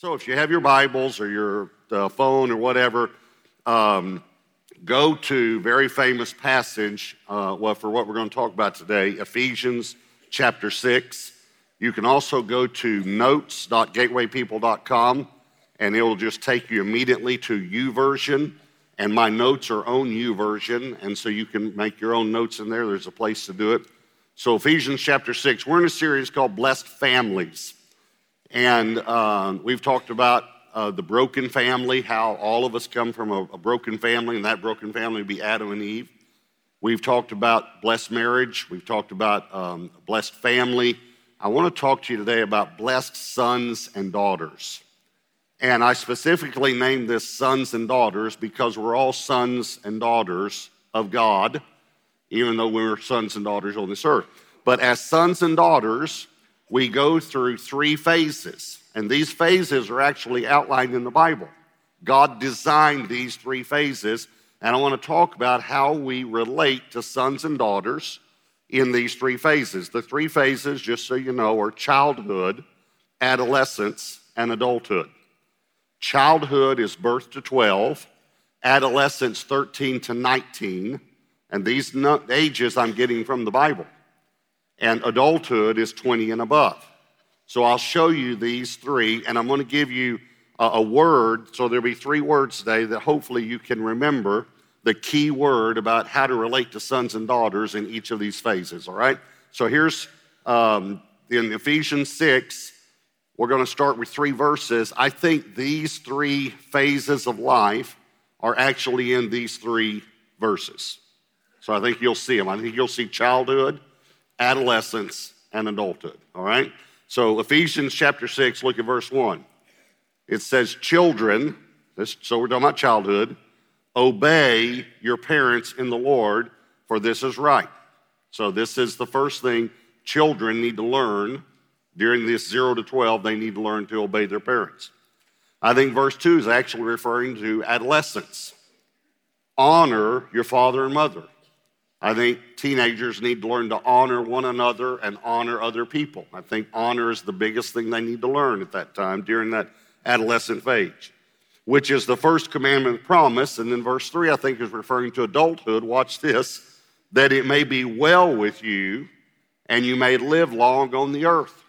So if you have your Bibles or your uh, phone or whatever, um, go to very famous passage uh, well, for what we're going to talk about today, Ephesians chapter 6. You can also go to notes.gatewaypeople.com and it will just take you immediately to U YouVersion. And my notes are on YouVersion, and so you can make your own notes in there. There's a place to do it. So, Ephesians chapter 6, we're in a series called Blessed Families. And um, we've talked about uh, the broken family, how all of us come from a, a, broken family, and that broken family would be Adam and Eve. We've talked about blessed marriage. We've talked about um, blessed family. I want to talk to you today about blessed sons and daughters. And I specifically named this sons and daughters because we're all sons and daughters of God, even though we're sons and daughters on this earth. But as sons and daughters, we go through three phases. And these phases are actually outlined in the Bible. God designed these three phases. And I want to talk about how we relate to sons and daughters in these three phases. The three phases, just so you know, are childhood, adolescence, and adulthood. Childhood is birth to 12, adolescence 13 to 19, and these ages I'm getting from the Bible and adulthood is 20 and above. So I'll show you these three, and I'm going to give you a, a word. So there'll be three words today that hopefully you can remember the key word about how to relate to sons and daughters in each of these phases, all right? So here's um, in Ephesians 6, we're going to start with three verses. I think these three phases of life are actually in these three verses. So I think you'll see them. I think you'll see childhood, adolescence, and adulthood. All right? So, Ephesians chapter 6, look at verse 1. It says, Children, this, so we're talking about childhood, obey your parents in the Lord, for this is right. So, this is the first thing children need to learn during this 0 to 12. They need to learn to obey their parents. I think verse 2 is actually referring to adolescence. Honor your father and mother. I think teenagers need to learn to honor one another and honor other people. I think honor is the biggest thing they need to learn at that time during that adolescent phase, which is the first commandment promise. And then verse 3, I think, is referring to adulthood. Watch this that it may be well with you and you may live long on the earth.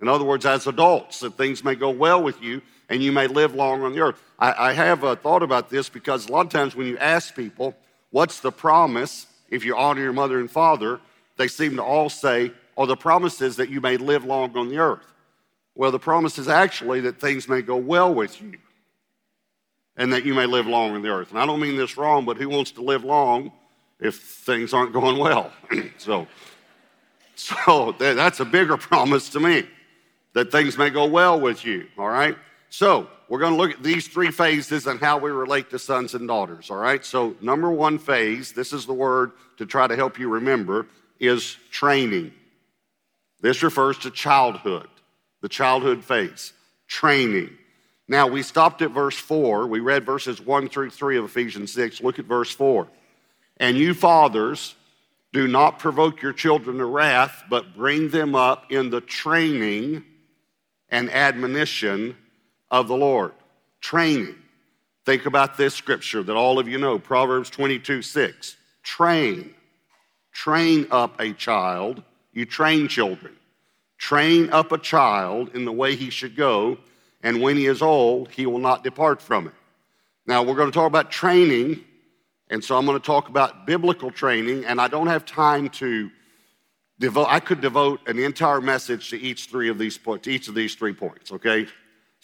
In other words, as adults, that things may go well with you and you may live long on the earth. I, I have uh, thought about this because a lot of times when you ask people, what's the promise? If you honor your mother and father, they seem to all say, oh, the promise is that you may live long on the earth. Well, the promise is actually that things may go well with you and that you may live long on the earth. And I don't mean this wrong, but who wants to live long if things aren't going well? so, so that's a bigger promise to me that things may go well with you, all right? So, we're going to look at these three phases and how we relate to sons and daughters, all right? So, number one phase, this is the word to try to help you remember, is training. This refers to childhood, the childhood phase, training. Now, we stopped at verse 4. We read verses 1 through 3 of Ephesians 6. Look at verse 4. And you fathers, do not provoke your children to wrath, but bring them up in the training and admonition of the Lord. Training. Think about this scripture that all of you know Proverbs 22 6. Train. Train up a child. You train children. Train up a child in the way he should go, and when he is old, he will not depart from it. Now, we're going to talk about training, and so I'm going to talk about biblical training, and I don't have time to devote, I could devote an entire message to each three of these points, each of these three points, okay?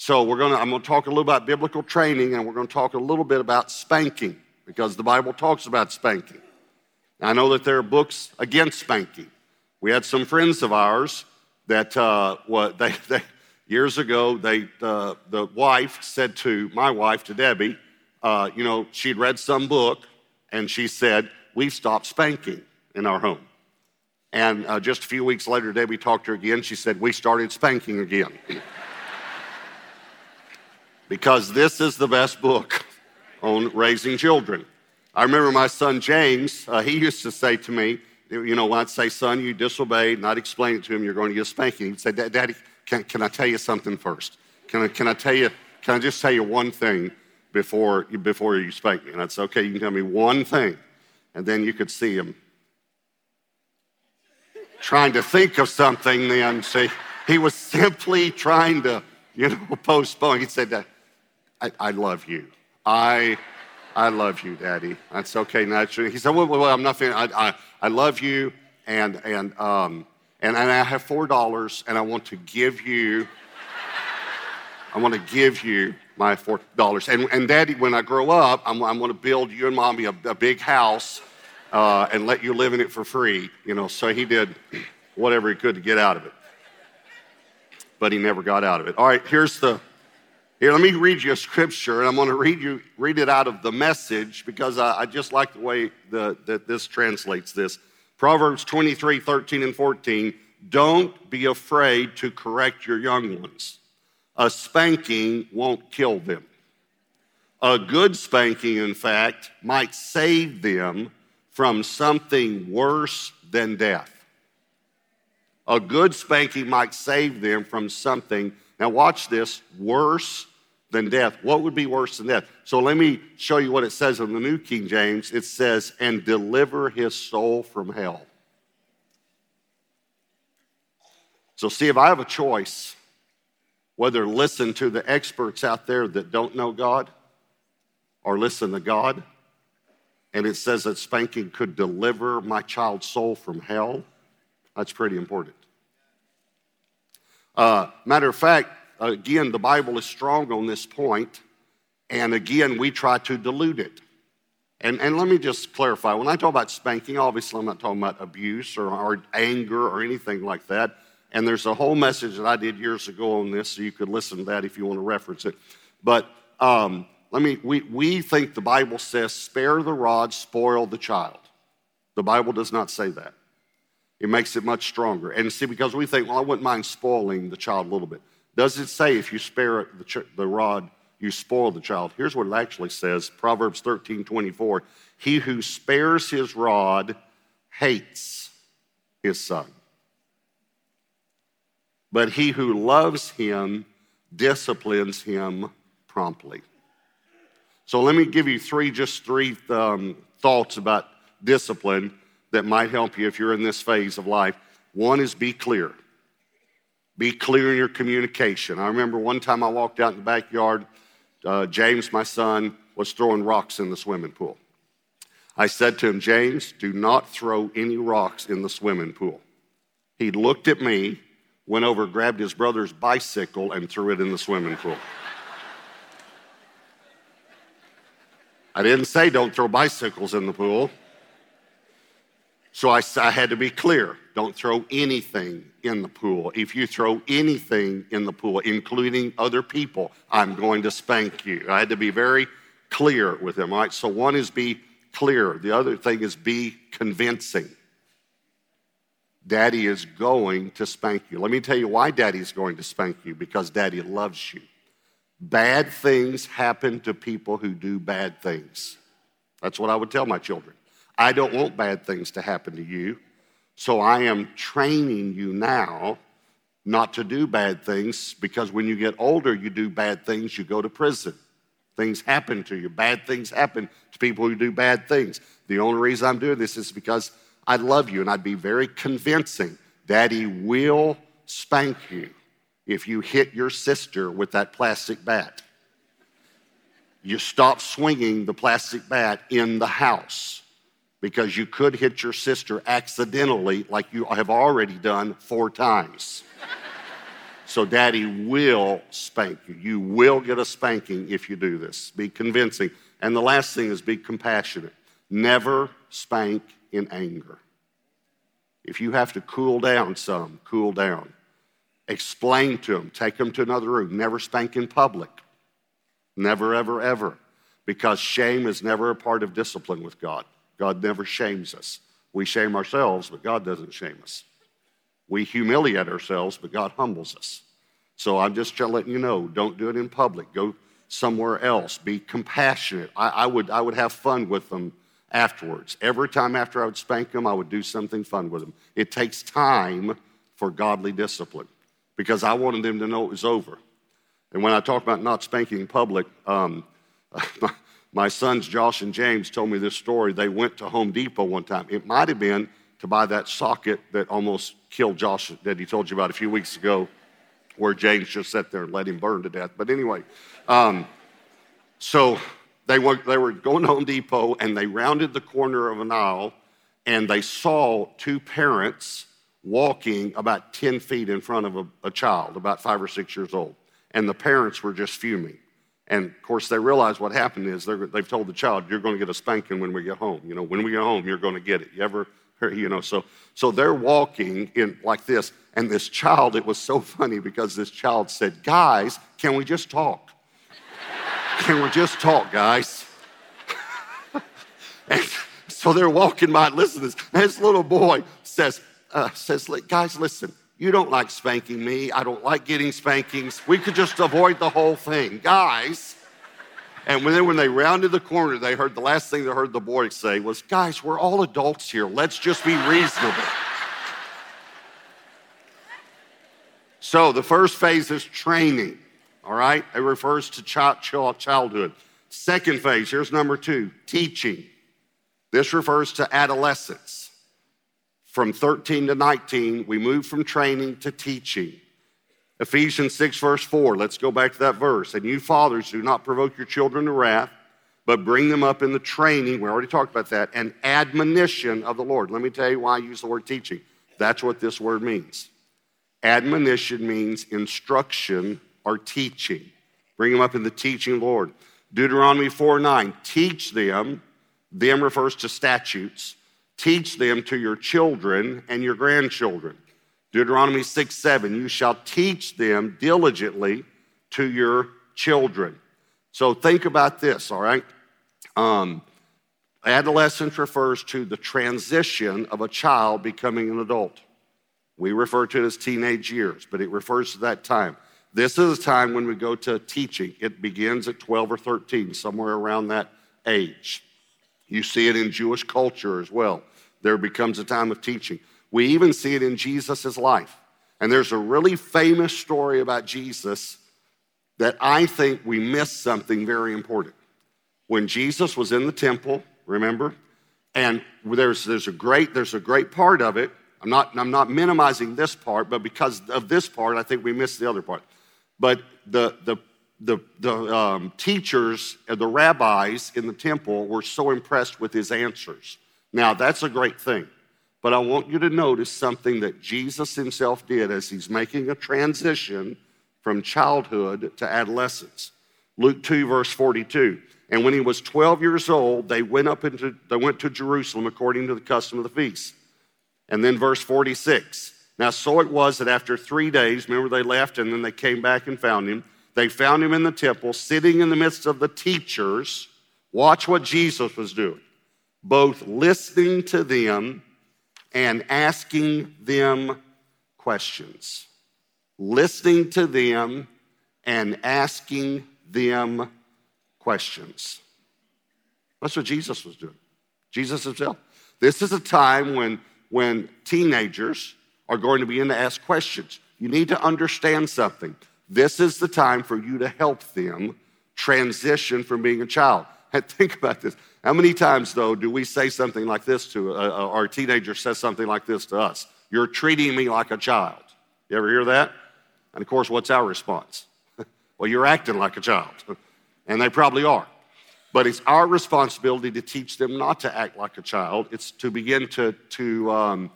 So we're to, I'm going to talk a little about biblical training and we're going to talk a little bit about spanking because the Bible talks about spanking. I know that there are books against spanking. We had some friends of ours that uh, what they, they years ago they uh, the wife said to my wife to Debbie, uh, you know, she'd read some book and she said we've stopped spanking in our home. And uh, just a few weeks later, Debbie talked to her again. She said we started spanking again. because this is the best book on raising children. I remember my son James, uh, he used to say to me, you know, when I'd say, son, you disobeyed, and I'd explain it to him, you're going to get a spanking. He'd say, Daddy, can, can I tell you something first? Can I, can I tell you, can I just tell you one thing before, before you spank me? And I'd say, okay, you can tell me one thing. And then you could see him trying to think of something then. See, he was simply trying to, you know, postpone. He said, I, I love you. I, I love you, Daddy. That's okay, naturally. He said, well, well, I'm not I, I, I love you, and, and, um, and, and I have $4, and I want to give you, I want to give you my $4. And, and Daddy, when I grow up, I'm, I'm going to build you and Mommy a, a big house uh, and let you live in it for free. You know, so he did whatever he could to get out of it. But he never got out of it. All right, here's the here, let me read you a scripture, and I'm going to read you read it out of the message because I, I just like the way the, that this translates this. Proverbs 23, 13, and 14. Don't be afraid to correct your young ones. A spanking won't kill them. A good spanking, in fact, might save them from something worse than death. A good spanking might save them from something, now watch this, worse than death. What would be worse than death? So let me show you what it says in the New King James. It says, and deliver his soul from hell. So, see, if I have a choice whether listen to the experts out there that don't know God or listen to God, and it says that spanking could deliver my child's soul from hell, that's pretty important. Uh, matter of fact, Again, the Bible is strong on this point, and again, we try to dilute it. And, and let me just clarify when I talk about spanking, obviously, I'm not talking about abuse or, or anger or anything like that. And there's a whole message that I did years ago on this, so you could listen to that if you want to reference it. But um, let me, we, we think the Bible says, spare the rod, spoil the child. The Bible does not say that. It makes it much stronger. And see, because we think, well, I wouldn't mind spoiling the child a little bit. Does it say if you spare the, ch- the rod, you spoil the child? Here's what it actually says Proverbs 13 24. He who spares his rod hates his son. But he who loves him disciplines him promptly. So let me give you three, just three um, thoughts about discipline that might help you if you're in this phase of life. One is be clear. Be clear in your communication. I remember one time I walked out in the backyard. Uh, James, my son, was throwing rocks in the swimming pool. I said to him, James, do not throw any rocks in the swimming pool. He looked at me, went over, grabbed his brother's bicycle, and threw it in the swimming pool. I didn't say don't throw bicycles in the pool. So I, I, had to be clear. Don't throw anything in the pool. If you throw anything in the pool, including other people, I'm going to spank you. I had to be very clear with him. All right. So one is be clear. The other thing is be convincing. Daddy is going to spank you. Let me tell you why Daddy is going to spank you because Daddy loves you. Bad things happen to people who do bad things. That's what I would tell my children. I don't want bad things to happen to you. So I am training you now not to do bad things because when you get older, you do bad things, you go to prison. Things happen to you. Bad things happen to people who do bad things. The only reason I'm doing this is because I love you and I'd be very convincing. Daddy will spank you if you hit your sister with that plastic bat. You stop swinging the plastic bat in the house because you could hit your sister accidentally, like you have already done four times. so, daddy will spank you. You will get a spanking if you do this. Be convincing. And the last thing is be compassionate. Never spank in anger. If you have to cool down some, cool down. Explain to them, take them to another room. Never spank in public. Never, ever, ever. Because shame is never a part of discipline with God. God never shames us. We shame ourselves, but God doesn't shame us. We humiliate ourselves, but God humbles us. So I'm just letting you know don't do it in public. Go somewhere else. Be compassionate. I, I, would, I would have fun with them afterwards. Every time after I would spank them, I would do something fun with them. It takes time for godly discipline because I wanted them to know it was over. And when I talk about not spanking in public, um, sons Josh and James told me this story. They went to Home Depot one time. It might have been to buy that socket that almost killed Josh that he told you about a few weeks ago, where James just sat there and let him burn to death. But anyway, um, so they were, they were going to Home Depot and they rounded the corner of an aisle and they saw two parents walking about 10 feet in front of a, a child, about five or six years old. And the parents were just fuming. And of course, they realize what happened is they've told the child, "You're going to get a spanking when we get home. You know, when we get home, you're going to get it. You ever, you know?" So, so they're walking in like this, and this child. It was so funny because this child said, "Guys, can we just talk? can we just talk, guys?" and so they're walking by. Listen this. This little boy says, uh, "says Guys, listen." You don't like spanking me. I don't like getting spankings. We could just avoid the whole thing. Guys, and then when they rounded the corner, they heard the last thing they heard the boy say was, Guys, we're all adults here. Let's just be reasonable. so the first phase is training, all right? It refers to childhood. Second phase, here's number two teaching. This refers to adolescence from 13 to 19, we move from training to teaching. Ephesians 6, verse 4, let's go back to that verse. And you fathers, do not provoke your children to wrath, but bring them up in the training, we already talked about that, and admonition of the Lord. Let me tell you why I use the word teaching. That's what this word means. Admonition means instruction or teaching. Bring them up in the teaching Lord. Deuteronomy 4 9, teach them, them refers to statutes Teach them to your children and your grandchildren. Deuteronomy 6 7, you shall teach them diligently to your children. So think about this, all right? Um, adolescence refers to the transition of a child becoming an adult. We refer to it as teenage years, but it refers to that time. This is a time when we go to teaching. It begins at 12 or 13, somewhere around that age. You see it in Jewish culture as well. There becomes a time of teaching. We even see it in Jesus' life. And there's a really famous story about Jesus that I think we miss something very important. When Jesus was in the temple, remember? And there's, there's, a great, there's a great part of it. I'm not, I'm not minimizing this part, but because of this part, I think we miss the other part. But the, the the, the um, teachers, and the rabbis in the temple were so impressed with his answers. Now, that's a great thing. But I want you to notice something that Jesus himself did as he's making a transition from childhood to adolescence. Luke 2, verse 42. And when he was 12 years old, they went up into they went to Jerusalem according to the custom of the feast. And then verse 46. Now, so it was that after three days, remember they left and then they came back and found him. They found him in the temple, sitting in the midst of the teachers. Watch what Jesus was doing, both listening to them and asking them questions. Listening to them and asking them questions. That's what Jesus was doing. Jesus himself. This is a time when, when teenagers are going to begin to ask questions. You need to understand something. This is the time for you to help them transition from being a child. And think about this. How many times, though, do we say something like this to uh, uh, our teenager says something like this to us? You're treating me like a child. You ever hear that? And of course, what's our response? well, you're acting like a child. And they probably are. But it's our responsibility to teach them not to act like a child. It's to begin to, to um,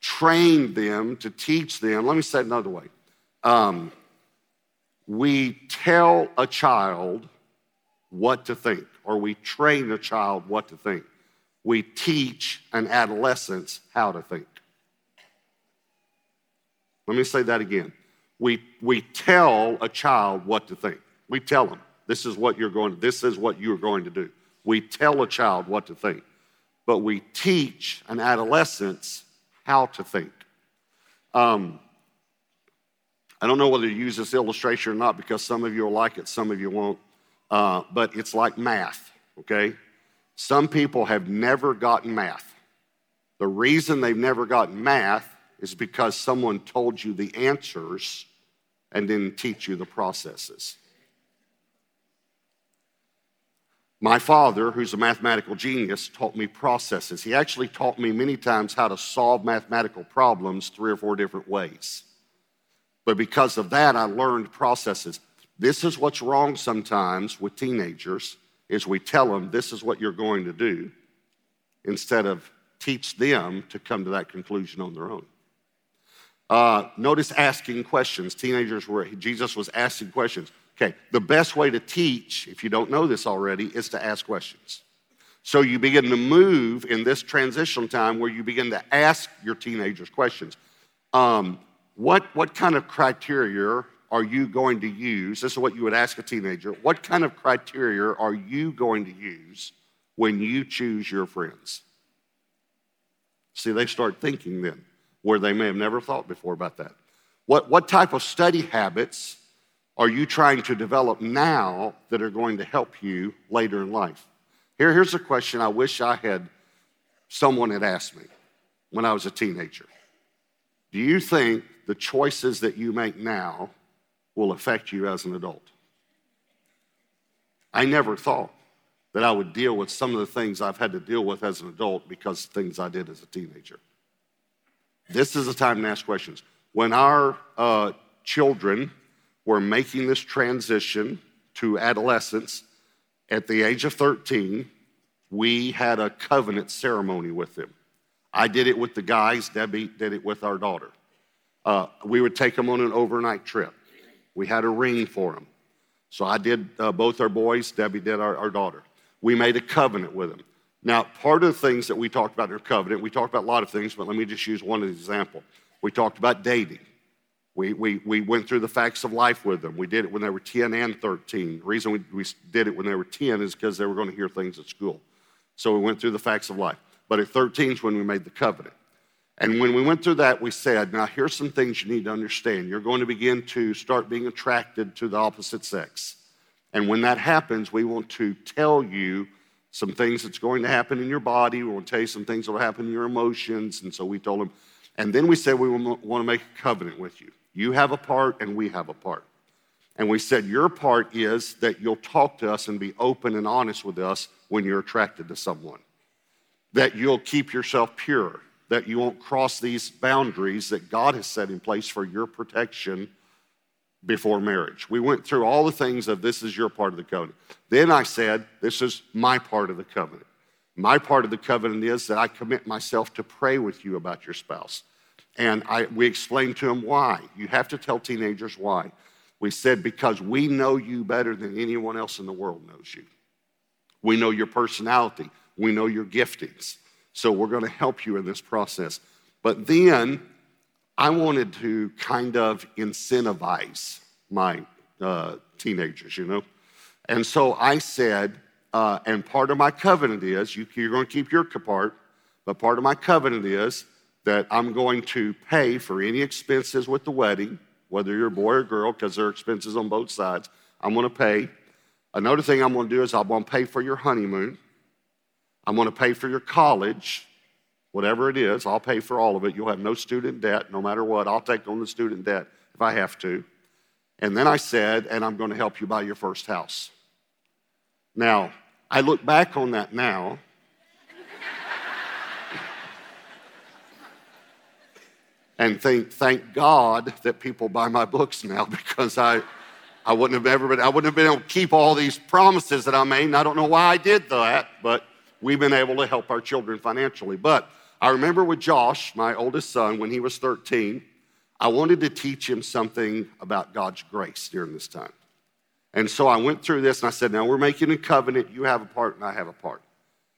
train them, to teach them. Let me say it another way. Um, we tell a child what to think, or we train a child what to think. We teach an adolescent how to think. Let me say that again. We, we tell a child what to think. We tell them, this is what you're going this is what you're going to do. We tell a child what to think. But we teach an adolescent how to think. Um, I don't know whether to use this illustration or not because some of you will like it, some of you won't. Uh, but it's like math, okay? Some people have never gotten math. The reason they've never gotten math is because someone told you the answers and didn't teach you the processes. My father, who's a mathematical genius, taught me processes. He actually taught me many times how to solve mathematical problems three or four different ways. But because of that, I learned processes. This is what's wrong sometimes with teenagers is we tell them this is what you're going to do instead of teach them to come to that conclusion on their own. Uh, notice asking questions. Teenagers were, Jesus was asking questions. Okay, the best way to teach, if you don't know this already, is to ask questions. So you begin to move in this transition time where you begin to ask your teenagers questions. Um, what, what kind of criteria are you going to use? This is what you would ask a teenager. What kind of criteria are you going to use when you choose your friends? See, they start thinking then, where they may have never thought before about that. What, what type of study habits are you trying to develop now that are going to help you later in life? Here, here's a question I wish I had someone had asked me when I was a teenager. Do you think the choices that you make now will affect you as an adult? I never thought that I would deal with some of the things I've had to deal with as an adult because things I did as a teenager. This is the time to ask questions. When our uh, children were making this transition to adolescence at the age of 13, we had a covenant ceremony with them. I did it with the guys, Debbie did it with our daughter. Uh, we would take them on an overnight trip. We had a ring for them. So I did uh, both our boys, Debbie did our, our daughter. We made a covenant with them. Now, part of the things that we talked about in our covenant, we talked about a lot of things, but let me just use one example. We talked about dating. We, we, we went through the facts of life with them. We did it when they were 10 and 13. The reason we, we did it when they were 10 is because they were going to hear things at school. So we went through the facts of life. But at 13 is when we made the covenant. And when we went through that, we said, now here's some things you need to understand. You're going to begin to start being attracted to the opposite sex. And when that happens, we want to tell you some things that's going to happen in your body. We want to tell you some things that will happen in your emotions. And so we told them. And then we said we want to make a covenant with you. You have a part, and we have a part. And we said, Your part is that you'll talk to us and be open and honest with us when you're attracted to someone, that you'll keep yourself pure, that you won't cross these boundaries that God has set in place for your protection before marriage. We went through all the things of this is your part of the covenant. Then I said, This is my part of the covenant. My part of the covenant is that I commit myself to pray with you about your spouse. And I, we explained to them why. You have to tell teenagers why. We said, because we know you better than anyone else in the world knows you. We know your personality, we know your giftings. So we're going to help you in this process. But then I wanted to kind of incentivize my uh, teenagers, you know? And so I said, uh, and part of my covenant is you, you're going to keep your part, but part of my covenant is that I'm going to pay for any expenses with the wedding, whether you're a boy or girl, because there are expenses on both sides. I'm going to pay. Another thing I'm going to do is I'm going to pay for your honeymoon. I'm going to pay for your college, whatever it is. I'll pay for all of it. You'll have no student debt, no matter what. I'll take on the student debt if I have to. And then I said, and I'm going to help you buy your first house. Now, I look back on that now and think, thank God that people buy my books now because I, I wouldn't have ever been, I wouldn't have been able to keep all these promises that I made. And I don't know why I did that, but we've been able to help our children financially. But I remember with Josh, my oldest son, when he was 13, I wanted to teach him something about God's grace during this time. And so I went through this and I said, Now we're making a covenant. You have a part and I have a part.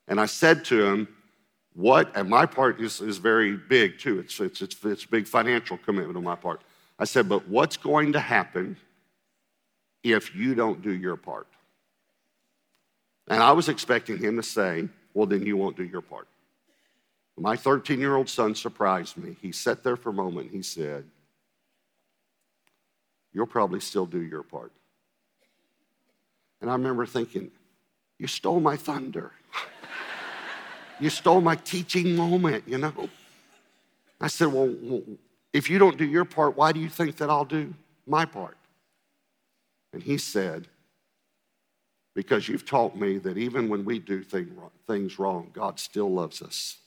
And I said to him, what, and my part is, is very big too. It's, it's, it's, it's big financial commitment on my part. I said, but what's going to happen if you don't do your part? And I was expecting him to say, well, then you won't do your part. My 13 year old son surprised me. He sat there for a moment. He said, You'll probably still do your part. And I remember thinking, You stole my thunder. You stole my teaching moment, you know? I said, Well, if you don't do your part, why do you think that I'll do my part. And he said, Because you've taught me that even when we do things wrong, God still loves us.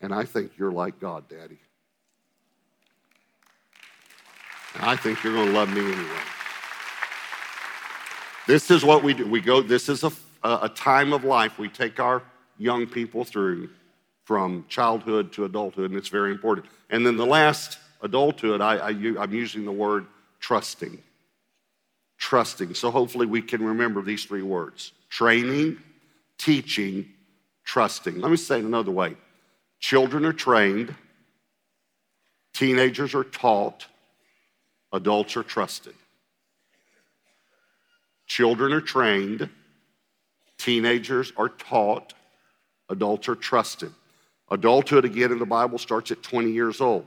And I think you're like God, Daddy. I think you're going to love me anyway. This is what we do. We go, this is a, a time of life we take our young people through from childhood to adulthood, and it's very important. And then the last adulthood, I, I, I'm using the word trusting. Trusting. So hopefully we can remember these three words training, teaching, trusting. Let me say it another way children are trained, teenagers are taught, adults are trusted. Children are trained, teenagers are taught, adults are trusted. Adulthood, again, in the Bible starts at 20 years old.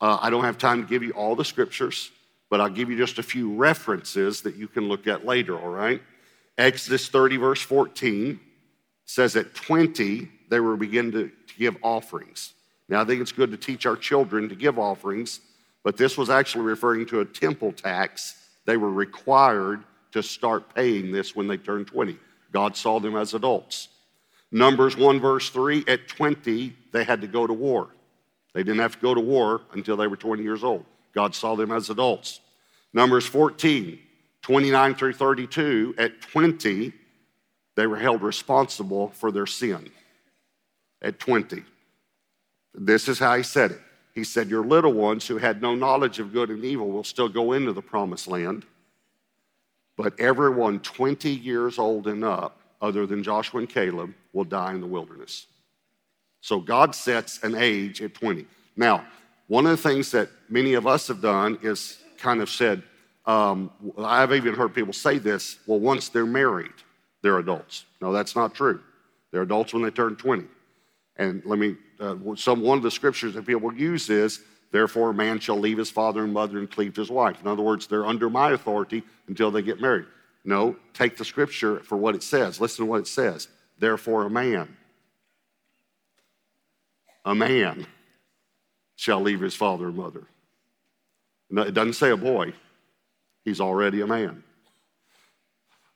Uh, I don't have time to give you all the scriptures, but I'll give you just a few references that you can look at later, all right? Exodus 30, verse 14 says at 20, they were beginning to, to give offerings. Now, I think it's good to teach our children to give offerings, but this was actually referring to a temple tax. They were required to start paying this when they turned 20. God saw them as adults. Numbers 1, verse 3, at 20, they had to go to war. They didn't have to go to war until they were 20 years old. God saw them as adults. Numbers 14, 29 through 32, at 20, they were held responsible for their sin. At 20. This is how he said it. He said, Your little ones who had no knowledge of good and evil will still go into the promised land, but everyone 20 years old and up other than Joshua and Caleb will die in the wilderness. So God sets an age at 20. Now, one of the things that many of us have done is kind of said, um, I've even heard people say this well, once they're married, they're adults. No, that's not true. They're adults when they turn 20. And let me, uh, some, one of the scriptures that people use is, therefore a man shall leave his father and mother and cleave to his wife. In other words, they're under my authority until they get married. No, take the scripture for what it says. Listen to what it says. Therefore, a man, a man shall leave his father and mother. No, it doesn't say a boy, he's already a man.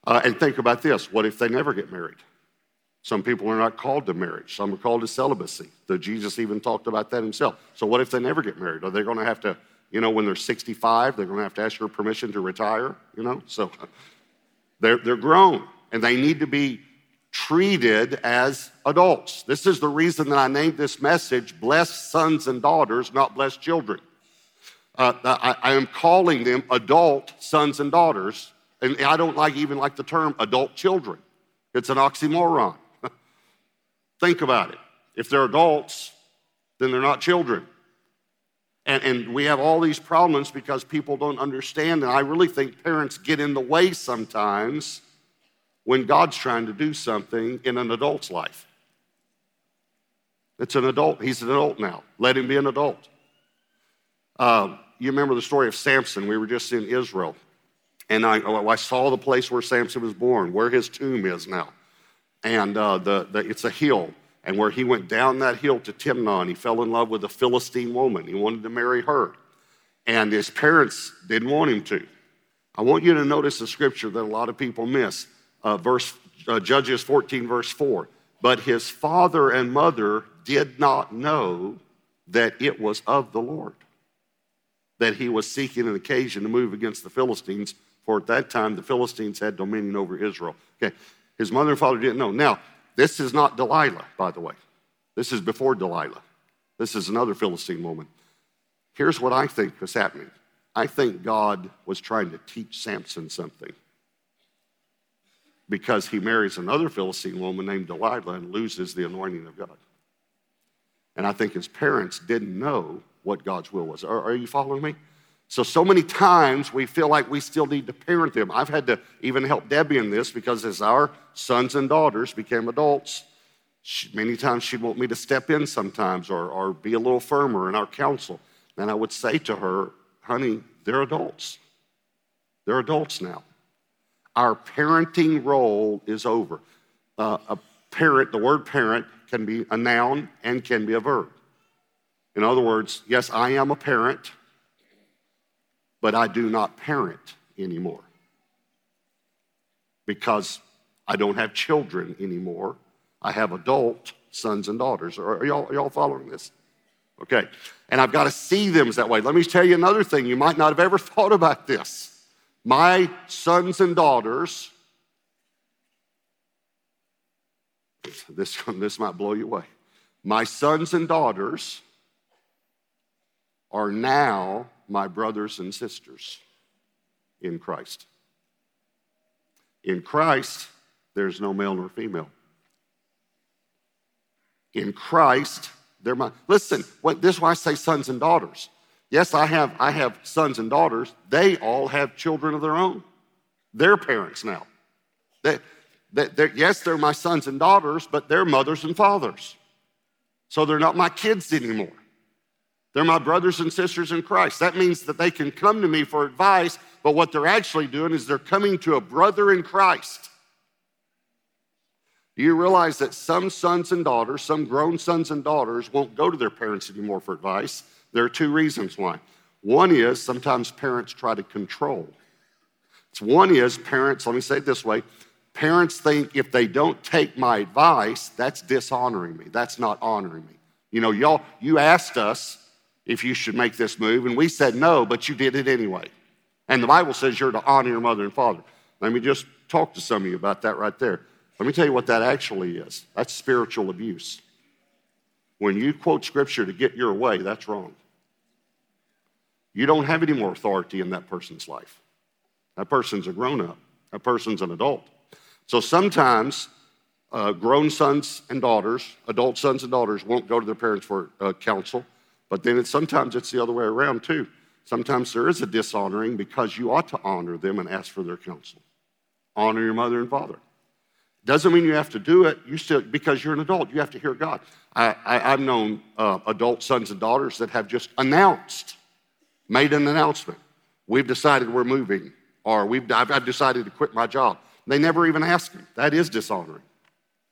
Uh, and think about this what if they never get married? Some people are not called to marriage, some are called to celibacy. The Jesus even talked about that himself. So, what if they never get married? Are they going to have to, you know, when they're 65, they're going to have to ask your permission to retire? You know, so they're, they're grown and they need to be treated as adults. This is the reason that I named this message Blessed Sons and Daughters, not Blessed Children. Uh, I, I am calling them adult sons and daughters, and I don't like even like the term adult children. It's an oxymoron. Think about it. If they're adults, then they're not children. And, and we have all these problems because people don't understand. And I really think parents get in the way sometimes when God's trying to do something in an adult's life. It's an adult. He's an adult now. Let him be an adult. Uh, you remember the story of Samson. We were just in Israel. And I, I, saw the place where Samson was born, where his tomb is now. And uh, the, the, it's a hill. And where he went down that hill to Timnah, he fell in love with a Philistine woman. He wanted to marry her. And his parents didn't want him to. I want you to notice a scripture that a lot of people miss. Uh, verse, uh, Judges 14, verse 4. But his father and mother did not know that it was of the Lord, that he was seeking an occasion to move against the Philistines, for at that time the Philistines had dominion over Israel. Okay, his mother and father didn't know. Now, this is not Delilah, by the way. This is before Delilah. This is another Philistine woman. Here's what I think was happening I think God was trying to teach Samson something because he marries another Philistine woman named Delilah and loses the anointing of God. And I think his parents didn't know what God's will was. Are, are you following me? So, so many times we feel like we still need to parent them. I've had to even help Debbie in this because as our sons and daughters became adults, she, many times she'd want me to step in sometimes or, or be a little firmer in our counsel. And I would say to her, honey, they're adults. They're adults now. Our parenting role is over. Uh, a parent, the word parent can be a noun and can be a verb. In other words, yes, I am a parent but I do not parent anymore because I don't have children anymore. I have adult sons and daughters. Are, y'all, are y'all following this? Okay. And I've got to see them that way. Let me tell you another thing. You might not have ever thought about this. My sons and daughters, this, this might blow you away. My sons and daughters are now my brothers and sisters in Christ. In Christ, there's no male nor female. In Christ, they're my listen, what this is why I say sons and daughters. Yes, I have I have sons and daughters. They all have children of their own. They're parents now. They, they, they're, yes, they're my sons and daughters, but they're mothers and fathers. So they're not my kids anymore. They're my brothers and sisters in Christ. That means that they can come to me for advice, but what they're actually doing is they're coming to a brother in Christ. Do you realize that some sons and daughters, some grown sons and daughters, won't go to their parents anymore for advice? There are two reasons why. One is sometimes parents try to control. It's One is parents, let me say it this way parents think if they don't take my advice, that's dishonoring me. That's not honoring me. You know, y'all, you asked us if you should make this move, and we said no, but you did it anyway. And the Bible says you're to honor your mother and father. Let me just talk to some of you about that right there. Let me tell you what that actually is that's spiritual abuse. When you quote scripture to get your way, that's wrong. You don't have any more authority in that person's life. That person's a grown up, that person's an adult. So sometimes uh, grown sons and daughters, adult sons and daughters, won't go to their parents for uh, counsel, but then it's, sometimes it's the other way around too. Sometimes there is a dishonoring because you ought to honor them and ask for their counsel. Honor your mother and father. Doesn't mean you have to do it. You still because you're an adult, you have to hear God. I, have known uh, adult sons and daughters that have just announced, made an announcement. We've decided we're moving, or we've I've, I've decided to quit my job. They never even ask him. That is dishonoring.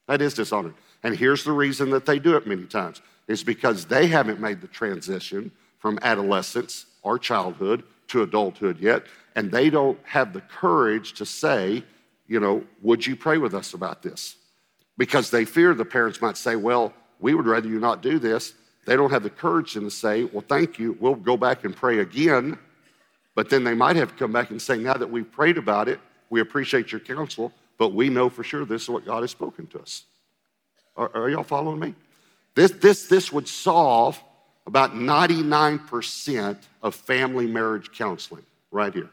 That is dishonoring. And here's the reason that they do it many times is because they haven't made the transition from adolescence or childhood to adulthood yet, and they don't have the courage to say, you know, would you pray with us about this? Because they fear the parents might say, well, we would rather you not do this. They don't have the courage then to say, well, thank you, we'll go back and pray again. But then they might have come back and say, now that we've prayed about it, we appreciate your counsel, but we know for sure this is what God has spoken to us. Are, are y'all following me? This, this, this would solve about 99% of family marriage counseling right here.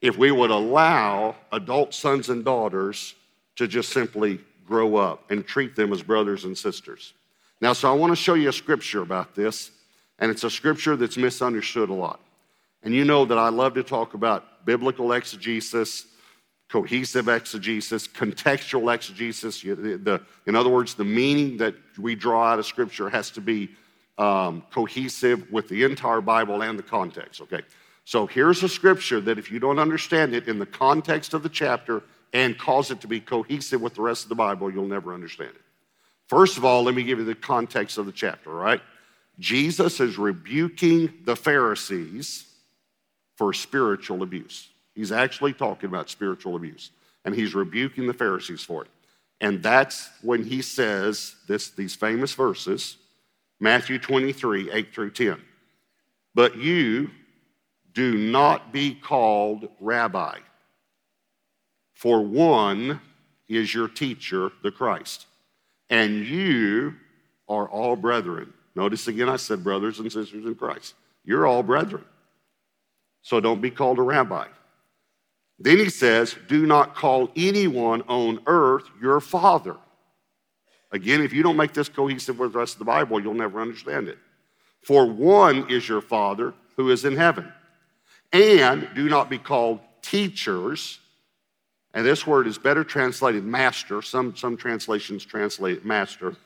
If we would allow adult sons and daughters to just simply grow up and treat them as brothers and sisters. Now, so I want to show you a scripture about this, and it's a scripture that's misunderstood a lot. And you know that I love to talk about biblical exegesis, cohesive exegesis, contextual exegesis. In other words, the meaning that we draw out of Scripture has to be um, cohesive with the entire Bible and the context. Okay, so here's a scripture that if you don't understand it in the context of the chapter and cause it to be cohesive with the rest of the Bible, you'll never understand it. First of all, let me give you the context of the chapter, right? Jesus is rebuking the Pharisees for spiritual abuse. He's actually talking about spiritual abuse, and he's rebuking the Pharisees for it. And that's when he says this, these famous verses, Matthew 23, 8 through 10. But you do not be called rabbi, for one is your teacher, the Christ, and you are all brethren. Notice again, I said brothers and sisters in Christ. You're all brethren so don't be called a rabbi. Then he says, Do not call anyone on earth your father. Again, if you don't make this cohesive with the rest of the Bible, you'll never understand it. For one is your Father who is in heaven. And do not be called teachers. And this word is better translated master. Some, some translations translate master.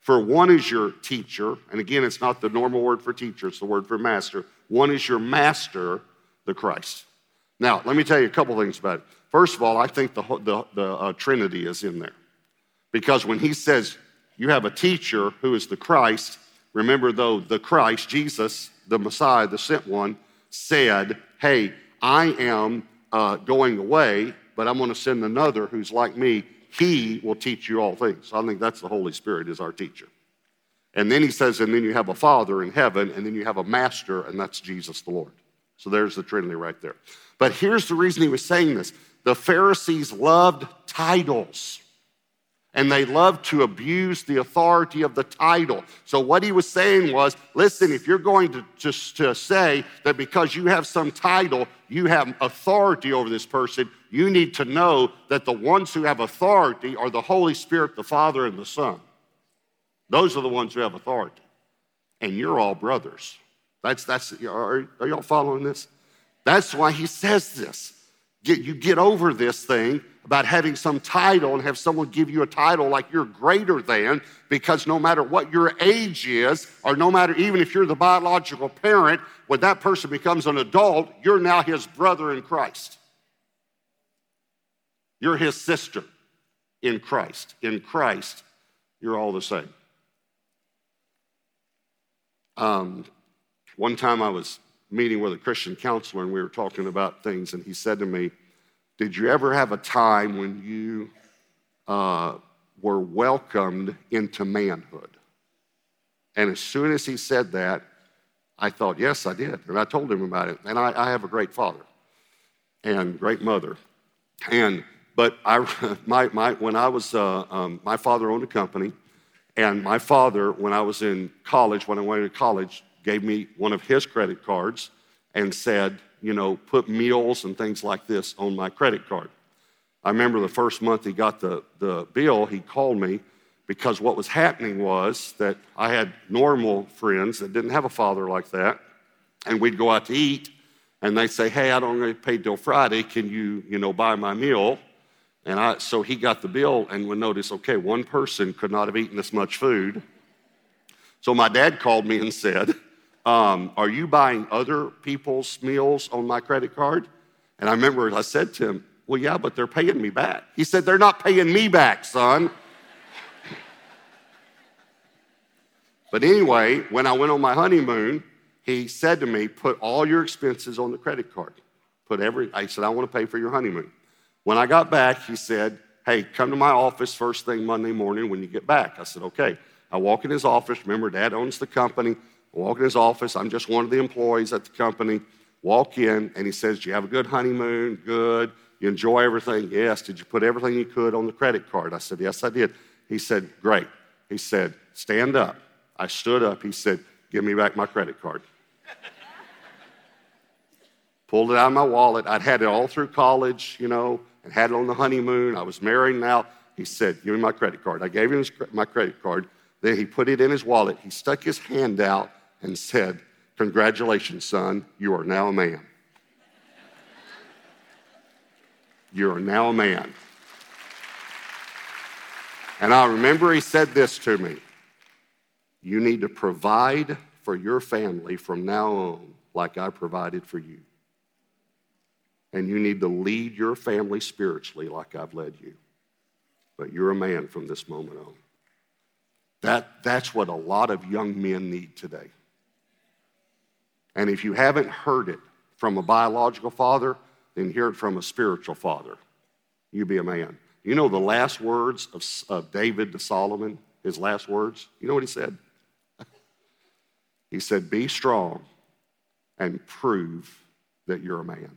For one is your teacher. And again, it's not the normal word for teacher, it's the word for master. One is your master the Christ. Now, let me tell you a couple things about it. First of all, I think the, the, the uh, Trinity is in there. Because when he says you have a teacher who is the Christ, remember though, the Christ, Jesus, the Messiah, the sent one, said, Hey, I am uh, going away, but I'm going to send another who's like me. He will teach you all things. I think that's the Holy Spirit is our teacher. And then he says, and then you have a Father in heaven, and then you have a Master, and that's Jesus the Lord. So there's the Trinity right there. But here's the reason he was saying this the Pharisees loved titles and they loved to abuse the authority of the title. So, what he was saying was listen, if you're going to just to say that because you have some title, you have authority over this person, you need to know that the ones who have authority are the Holy Spirit, the Father, and the Son. Those are the ones who have authority. And you're all brothers. That's, that's, are, are y'all following this? That's why he says this. Get, you get over this thing about having some title and have someone give you a title like you're greater than because no matter what your age is, or no matter even if you're the biological parent, when that person becomes an adult, you're now his brother in Christ. You're his sister in Christ. In Christ, you're all the same. Um, one time I was meeting with a Christian counselor and we were talking about things, and he said to me, Did you ever have a time when you uh, were welcomed into manhood? And as soon as he said that, I thought, Yes, I did. And I told him about it. And I, I have a great father and great mother. And but I, my, my, when I was, uh, um, my father owned a company, and my father, when I was in college, when I went to college, gave me one of his credit cards and said, you know, put meals and things like this on my credit card. I remember the first month he got the, the bill, he called me because what was happening was that I had normal friends that didn't have a father like that, and we'd go out to eat, and they'd say, "Hey, I don't get paid till Friday. Can you, you know, buy my meal?" And I, so he got the bill and would notice, okay, one person could not have eaten this much food. So my dad called me and said, um, Are you buying other people's meals on my credit card? And I remember I said to him, Well, yeah, but they're paying me back. He said, They're not paying me back, son. but anyway, when I went on my honeymoon, he said to me, Put all your expenses on the credit card. Put every, I said, I want to pay for your honeymoon. When I got back, he said, Hey, come to my office first thing Monday morning when you get back. I said, Okay. I walk in his office. Remember, dad owns the company. I walk in his office. I'm just one of the employees at the company. Walk in, and he says, Do you have a good honeymoon? Good. You enjoy everything? Yes. Did you put everything you could on the credit card? I said, Yes, I did. He said, Great. He said, Stand up. I stood up. He said, Give me back my credit card. Pulled it out of my wallet. I'd had it all through college, you know, and had it on the honeymoon. I was married now. He said, Give me my credit card. I gave him his, my credit card. Then he put it in his wallet. He stuck his hand out and said, Congratulations, son, you are now a man. You are now a man. And I remember he said this to me You need to provide for your family from now on like I provided for you. And you need to lead your family spiritually like I've led you. But you're a man from this moment on. That, that's what a lot of young men need today. And if you haven't heard it from a biological father, then hear it from a spiritual father. You be a man. You know the last words of, of David to Solomon, his last words? You know what he said? he said, Be strong and prove that you're a man.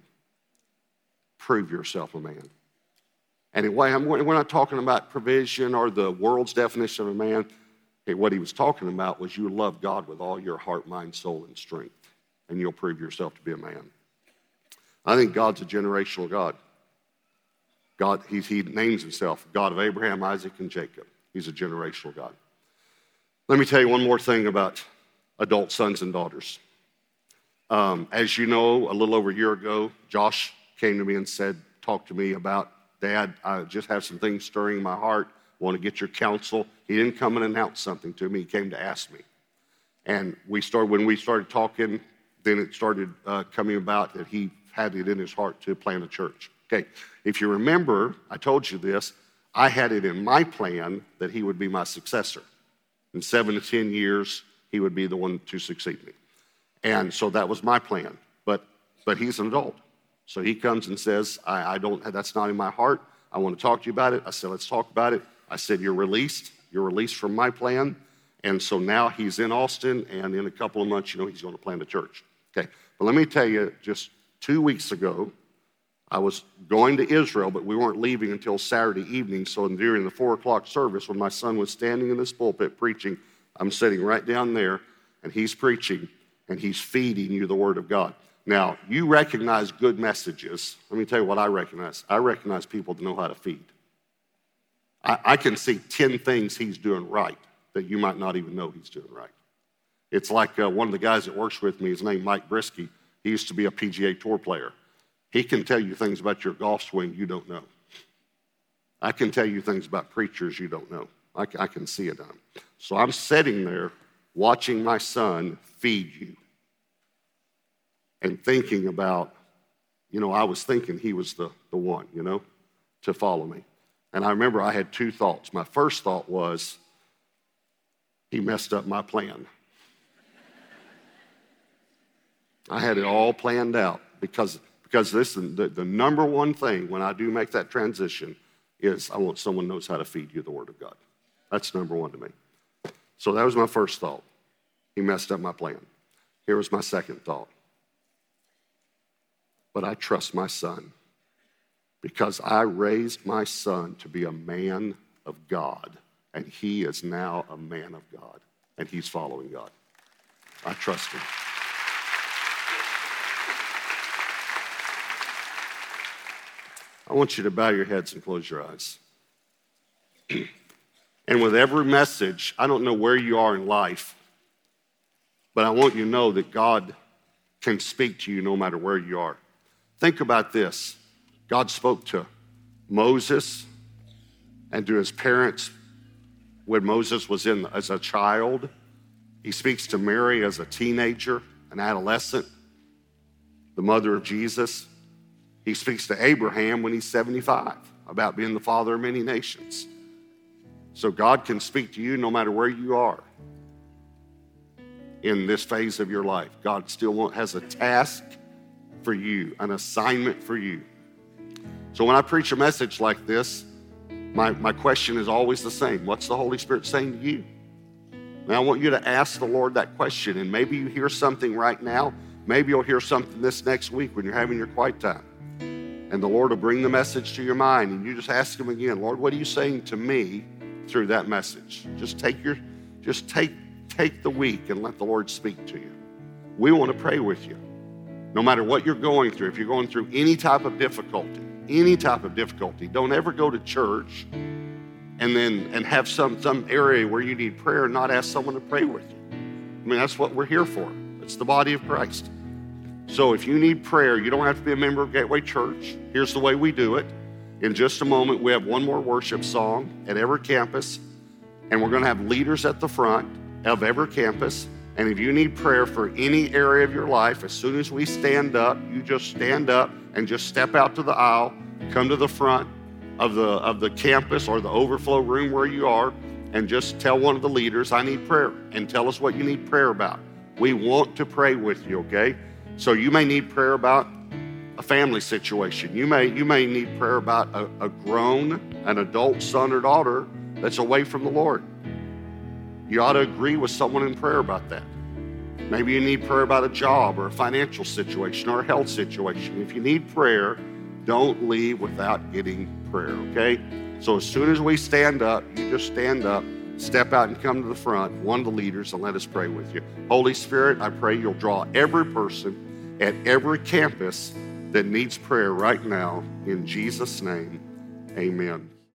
Prove yourself a man. Anyway, we're not talking about provision or the world's definition of a man. Okay, what he was talking about was you love God with all your heart, mind, soul, and strength, and you'll prove yourself to be a man. I think God's a generational God. God, he, he names himself God of Abraham, Isaac, and Jacob. He's a generational God. Let me tell you one more thing about adult sons and daughters. Um, as you know, a little over a year ago, Josh came to me and said, Talk to me about, Dad, I just have some things stirring my heart want to get your counsel. He didn't come and announce something to me, he came to ask me. And we started, when we started talking, then it started uh, coming about that he had it in his heart to plant a church. Okay, if you remember, I told you this, I had it in my plan that he would be my successor. In seven to 10 years, he would be the one to succeed me. And so that was my plan. But but he's an adult. So he comes and says, I, I don't, that's not in my heart. I want to talk to you about it. I said, let's talk about it. I said, you're released. You're released from my plan. And so now he's in Austin, and in a couple of months, you know, he's going to plant a church. Okay. But let me tell you, just two weeks ago, I was going to Israel, but we weren't leaving until Saturday evening. So during the four o'clock service, when my son was standing in this pulpit preaching, I'm sitting right down there, and he's preaching, and he's feeding you the Word of God. Now, you recognize good messages. Let me tell you what I recognize. I recognize people that know how to feed. I, I can see 10 things he's doing right that you might not even know he's doing right. It's like uh, one of the guys that works with me, his name Mike Brisky. He used to be a PGA Tour player. He can tell you things about your golf swing you don't know. I can tell you things about preachers you don't know. I, I can see it on. Him. So I'm sitting there watching my son feed you and thinking about, you know, I was thinking he was the, the one, you know, to follow me. And I remember I had two thoughts. My first thought was, he messed up my plan. I had it all planned out because, because listen, the, the number one thing when I do make that transition is I want someone knows how to feed you the Word of God. That's number one to me. So that was my first thought. He messed up my plan. Here was my second thought. But I trust my son because I raised my son to be a man of God, and he is now a man of God, and he's following God. I trust him. I want you to bow your heads and close your eyes. and with every message, I don't know where you are in life, but I want you to know that God can speak to you no matter where you are. Think about this God spoke to Moses and to his parents when Moses was in as a child. He speaks to Mary as a teenager, an adolescent, the mother of Jesus. He speaks to Abraham when he's 75 about being the father of many nations. So God can speak to you no matter where you are in this phase of your life. God still has a task for you, an assignment for you. So when I preach a message like this, my, my question is always the same What's the Holy Spirit saying to you? And I want you to ask the Lord that question. And maybe you hear something right now. Maybe you'll hear something this next week when you're having your quiet time. And the Lord will bring the message to your mind. And you just ask Him again, Lord, what are you saying to me through that message? Just take your, just take, take the week and let the Lord speak to you. We want to pray with you. No matter what you're going through, if you're going through any type of difficulty, any type of difficulty. Don't ever go to church and then and have some some area where you need prayer and not ask someone to pray with you. I mean, that's what we're here for. It's the body of Christ. So if you need prayer, you don't have to be a member of Gateway Church. Here's the way we do it. In just a moment, we have one more worship song at every campus, and we're going to have leaders at the front of every campus. And if you need prayer for any area of your life, as soon as we stand up, you just stand up and just step out to the aisle, come to the front of the, of the campus or the overflow room where you are, and just tell one of the leaders, I need prayer, and tell us what you need prayer about. We want to pray with you, okay? So you may need prayer about a family situation. You may, you may need prayer about a, a grown, an adult son or daughter that's away from the Lord. You ought to agree with someone in prayer about that. Maybe you need prayer about a job or a financial situation or a health situation. If you need prayer, don't leave without getting prayer, okay? So as soon as we stand up, you just stand up, step out and come to the front, one of the leaders, and let us pray with you. Holy Spirit, I pray you'll draw every person at every campus that needs prayer right now. In Jesus' name, amen.